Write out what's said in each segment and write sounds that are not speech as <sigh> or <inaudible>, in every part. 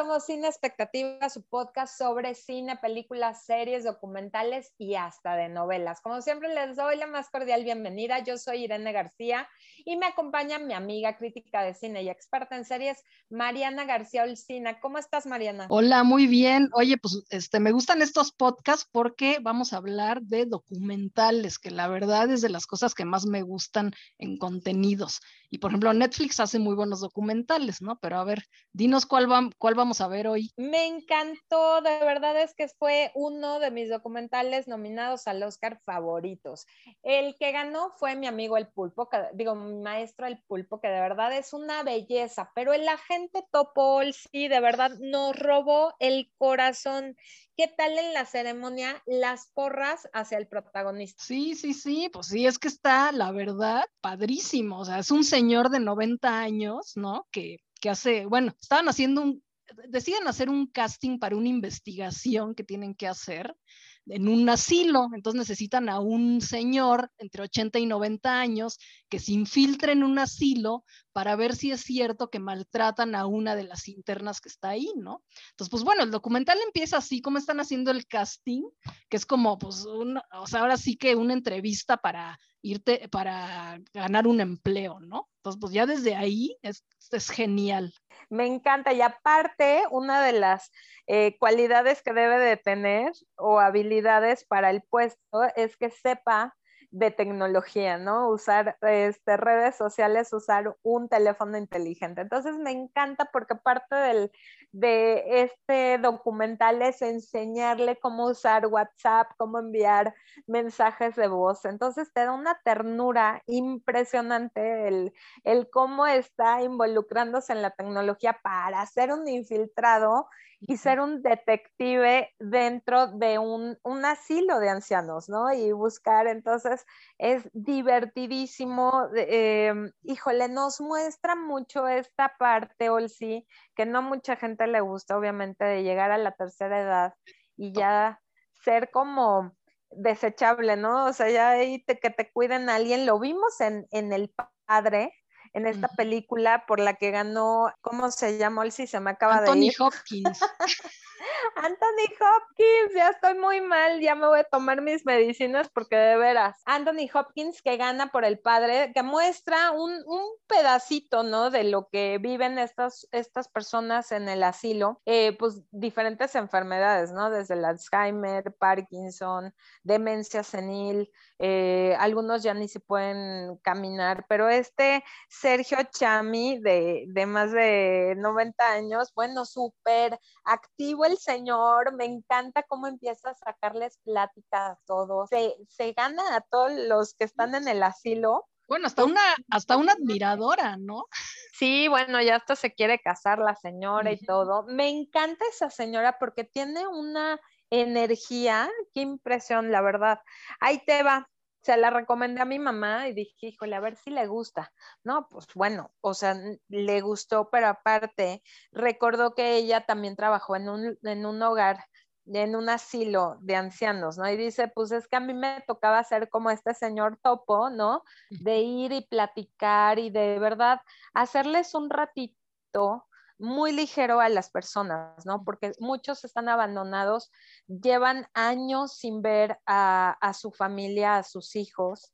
somos Cine Expectativa, su podcast sobre cine, películas, series, documentales y hasta de novelas. Como siempre les doy la más cordial bienvenida. Yo soy Irene García y me acompaña mi amiga crítica de cine y experta en series, Mariana García Olcina. ¿Cómo estás, Mariana? Hola, muy bien. Oye, pues este, me gustan estos podcasts porque vamos a hablar de documentales, que la verdad es de las cosas que más me gustan en contenidos. Y por ejemplo, Netflix hace muy buenos documentales, ¿no? Pero a ver, dinos cuál, cuál vamos a ver hoy. Me encantó, de verdad es que fue uno de mis documentales nominados al Oscar favoritos. El que ganó fue mi amigo el pulpo, digo, mi maestro el pulpo, que de verdad es una belleza, pero el agente Topol sí, de verdad nos robó el corazón. ¿Qué tal en la ceremonia las porras hacia el protagonista? Sí, sí, sí, pues sí, es que está, la verdad, padrísimo. O sea, es un señor de 90 años, ¿no? Que, que hace, bueno, estaban haciendo un, deciden hacer un casting para una investigación que tienen que hacer en un asilo, entonces necesitan a un señor entre 80 y 90 años que se infiltre en un asilo para ver si es cierto que maltratan a una de las internas que está ahí, ¿no? Entonces, pues bueno, el documental empieza así, como están haciendo el casting, que es como, pues, o sea, ahora sí que una entrevista para irte, para ganar un empleo, ¿no? Entonces, pues ya desde ahí es, es genial. Me encanta. Y aparte, una de las eh, cualidades que debe de tener o habilidades para el puesto es que sepa de tecnología, ¿no? Usar este, redes sociales, usar un teléfono inteligente. Entonces me encanta porque parte del, de este documental es enseñarle cómo usar WhatsApp, cómo enviar mensajes de voz. Entonces te da una ternura impresionante el, el cómo está involucrándose en la tecnología para ser un infiltrado y ser un detective dentro de un, asilo de ancianos, ¿no? Y buscar, entonces es divertidísimo. Em, híjole, nos muestra mucho esta parte, Olsi, que no mucha gente le gusta, obviamente, de llegar a la tercera edad y ya ser como desechable, ¿no? O sea, ya ahí te, que te cuiden a alguien, lo vimos en, en El Padre, en esta película por la que ganó, ¿cómo se llama? Sí, se me acaba de ir. Hopkins. <laughs> Anthony Hopkins, ya estoy muy mal, ya me voy a tomar mis medicinas porque de veras. Anthony Hopkins que gana por el padre, que muestra un, pedacito, ¿no? De lo que viven estas, estas personas en el asilo, eh, pues diferentes enfermedades, ¿no? Desde el Alzheimer, Parkinson, demencia senil, eh, algunos ya ni se pueden caminar, pero este Sergio Chami de, de más de 90 años, bueno, súper activo el señor, me encanta cómo empieza a sacarles plática a todos, se, se gana a todos los que están en el asilo. Bueno, hasta una, hasta una admiradora, ¿no? Sí, bueno, ya hasta se quiere casar la señora y todo. Me encanta esa señora porque tiene una energía, qué impresión, la verdad. Ahí te va, se la recomendé a mi mamá y dije, híjole, a ver si le gusta. No, pues bueno, o sea, le gustó, pero aparte recordó que ella también trabajó en un, en un hogar, en un asilo de ancianos, ¿no? Y dice, pues es que a mí me tocaba ser como este señor topo, ¿no? De ir y platicar y de verdad hacerles un ratito muy ligero a las personas, ¿no? Porque muchos están abandonados, llevan años sin ver a, su familia, a sus hijos.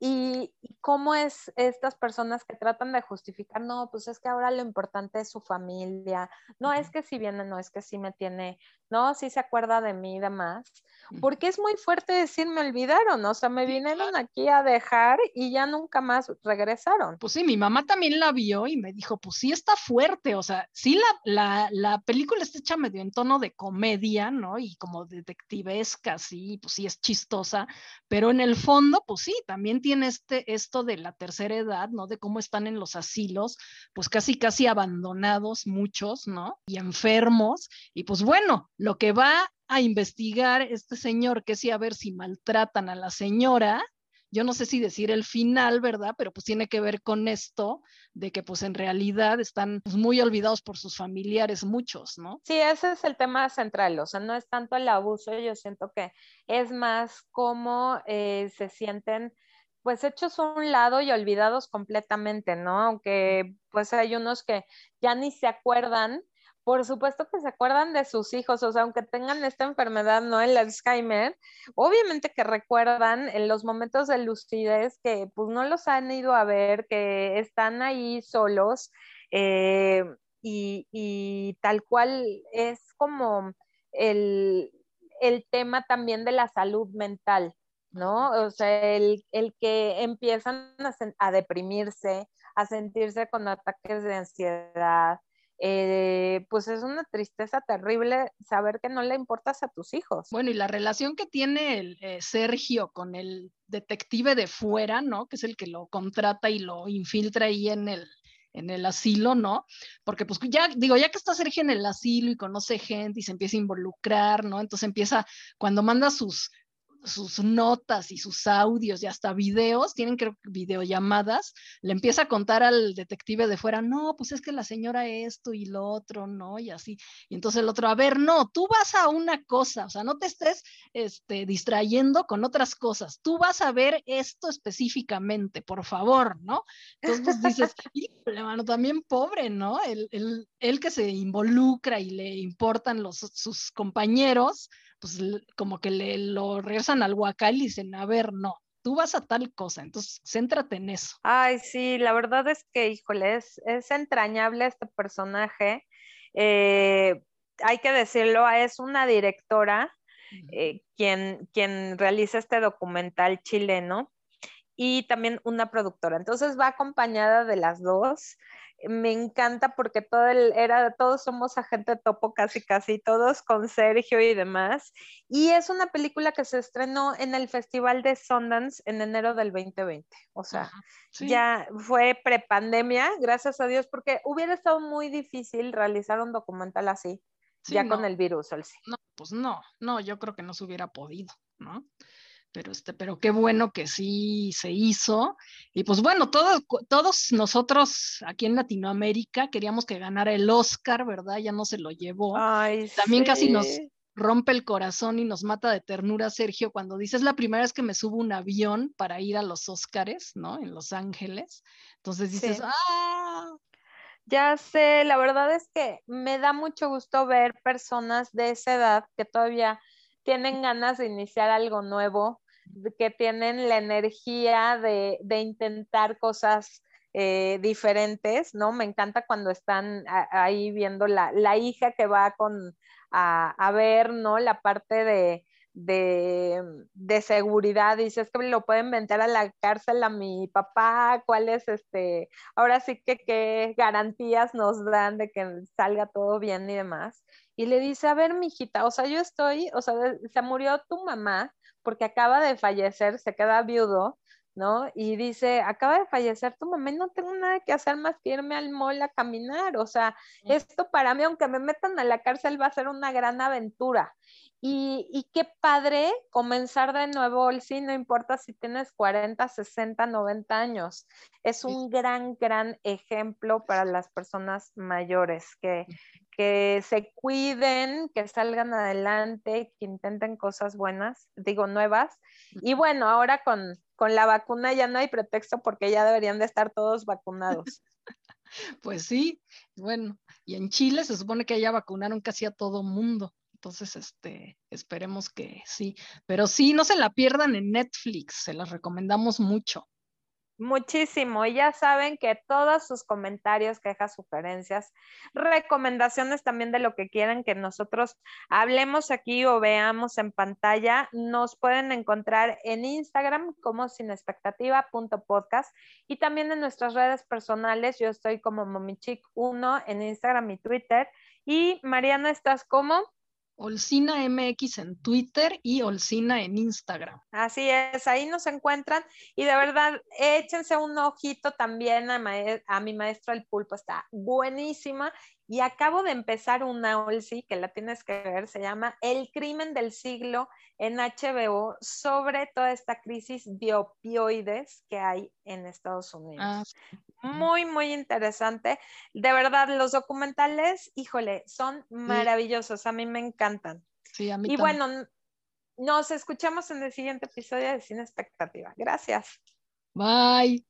Y, cómo es estas personas que tratan de justificar, no, pues es que ahora lo importante es su familia, no es que si viene, no es que si me tiene, no, si se acuerda de mí y demás porque es muy fuerte decir me olvidaron, o sea, me vinieron aquí a dejar y ya nunca más regresaron. Pues sí, mi mamá también la vio y me dijo, pues sí está fuerte, o sea, sí la, la, película está hecha medio en tono de comedia, ¿no? Y como detectivesca, sí, pues sí es chistosa, pero en el fondo, pues sí, también tiene este, esto de la tercera edad, ¿no? De cómo están en los asilos, pues casi, casi abandonados muchos, ¿no? Y enfermos, y pues bueno, lo que va a investigar este señor, que sí, a ver si maltratan a la señora. Yo no sé si decir el final, ¿verdad? Pero pues tiene que ver con esto de que pues en realidad están pues, muy olvidados por sus familiares muchos, ¿no? Sí, ese es el tema central, o sea, no es tanto el abuso, yo siento que es más cómo eh, se sienten pues hechos a un lado y olvidados completamente, ¿no? Aunque pues hay unos que ya ni se acuerdan por supuesto que se acuerdan de sus hijos, o sea, aunque tengan esta enfermedad, ¿no? El Alzheimer, obviamente que recuerdan en los momentos de lucidez que pues no los han ido a ver, que están ahí solos eh, y, tal cual es como el, tema también de la salud mental, ¿no? O sea, el, que empiezan a deprimirse, a sentirse con ataques de ansiedad, eh, pues es una tristeza terrible saber que no le importas a tus hijos. Bueno, y la relación que tiene el, eh, Sergio con el detective de fuera, ¿no? Que es el que lo contrata y lo infiltra ahí en el, en el asilo, ¿no? Porque pues ya, digo, ya que está Sergio en el asilo y conoce gente y se empieza a involucrar, ¿no? Entonces empieza, cuando manda sus, sus notas y sus audios y hasta videos, tienen que videollamadas, le empieza a contar al detective de fuera, no, pues es que la señora esto y lo otro, ¿no? Y así. Y entonces el otro, a ver, no, tú vas a una cosa, o sea, no te estés este, distrayendo con otras cosas, tú vas a ver esto específicamente, por favor, ¿no? Entonces dices, <laughs> híjole, mano, también pobre, ¿no? El, el, el que se involucra y le importan los, sus compañeros, pues como que le lo regresan al huacal y dicen, a ver, no, tú vas a tal cosa, entonces céntrate en eso. Ay, sí, la verdad es que, híjole, es, entrañable este personaje. Eh, hay que decirlo, es una directora eh, quien, quien realiza este documental chileno y también una productora. Entonces va acompañada de las dos me encanta porque todo el, era, todos somos agente topo casi casi, todos con Sergio y demás. Y es una película que se estrenó en el Festival de Sundance en enero del 2020. O sea, ya fue prepandemia, gracias a Dios, porque hubiera estado muy difícil realizar un documental así, ya con el virus. No, pues no, no, yo creo que no se hubiera podido, ¿no? Pero este, pero qué bueno que sí se hizo. Y pues bueno, todos nosotros aquí en Latinoamérica queríamos que ganara el Oscar, ¿verdad? Ya no se lo llevó. También casi nos rompe el corazón y nos mata de ternura Sergio cuando dice, es la primera vez que me subo un avión para ir a los Oscars, ¿no? En Los Ángeles. Entonces dices, ¡ah! Ya sé, la verdad es que me da mucho gusto ver personas de esa edad que todavía tienen ganas de iniciar algo nuevo, que tienen la energía de, intentar cosas eh, diferentes, ¿no? Me encanta cuando están ahí viendo la, hija que va con, a, ver, ¿no? La parte de, de, seguridad, dices que lo pueden meter a la cárcel a mi papá, cuáles, este, ahora sí que qué garantías nos dan de que salga todo bien y demás. Y le dice, a ver, mijita, o sea, yo estoy, o sea, se murió tu mamá, porque acaba de fallecer, se queda viudo, ¿no? Y dice, acaba de fallecer tu mamá y no tengo nada que hacer más que irme al mall a caminar. O sea, esto para mí, aunque me metan a la cárcel, va a ser una gran aventura. Y, y qué padre comenzar de nuevo, sí, no importa si tienes 40, 60, 90 años. Es un gran, gran ejemplo para las personas mayores que, que se cuiden, que salgan adelante, que intenten cosas buenas, digo nuevas. Y bueno, ahora con, con la vacuna ya no hay pretexto porque ya deberían de estar todos vacunados. <laughs> Pues sí, bueno, y en Chile se supone que ya vacunaron casi a todo mundo. Entonces, este, esperemos que sí. Pero sí, no se la pierdan en Netflix, se las recomendamos mucho. Muchísimo. Y ya saben que todos sus comentarios, quejas, sugerencias, recomendaciones también de lo que quieran que nosotros hablemos aquí o veamos en pantalla, nos pueden encontrar en Instagram como sinexpectativa.podcast y también en nuestras redes personales. Yo estoy como momichic1 en Instagram y Twitter. Y Mariana, ¿estás como? Olcina MX en Twitter y Olcina en Instagram. Así es, ahí nos encuentran y de verdad échense un ojito también a, a mi maestra el pulpo, está buenísima y acabo de empezar una Olsi que la tienes que ver, se llama El crimen del siglo en HBO sobre toda esta crisis de opioides que hay en Estados Unidos. Ah, muy, muy interesante. De verdad, los documentales, híjole, son maravillosos, a mí me encantan. Sí, a mí y bueno, nos escuchamos en el siguiente episodio de Cine Expectativa. Gracias. Bye.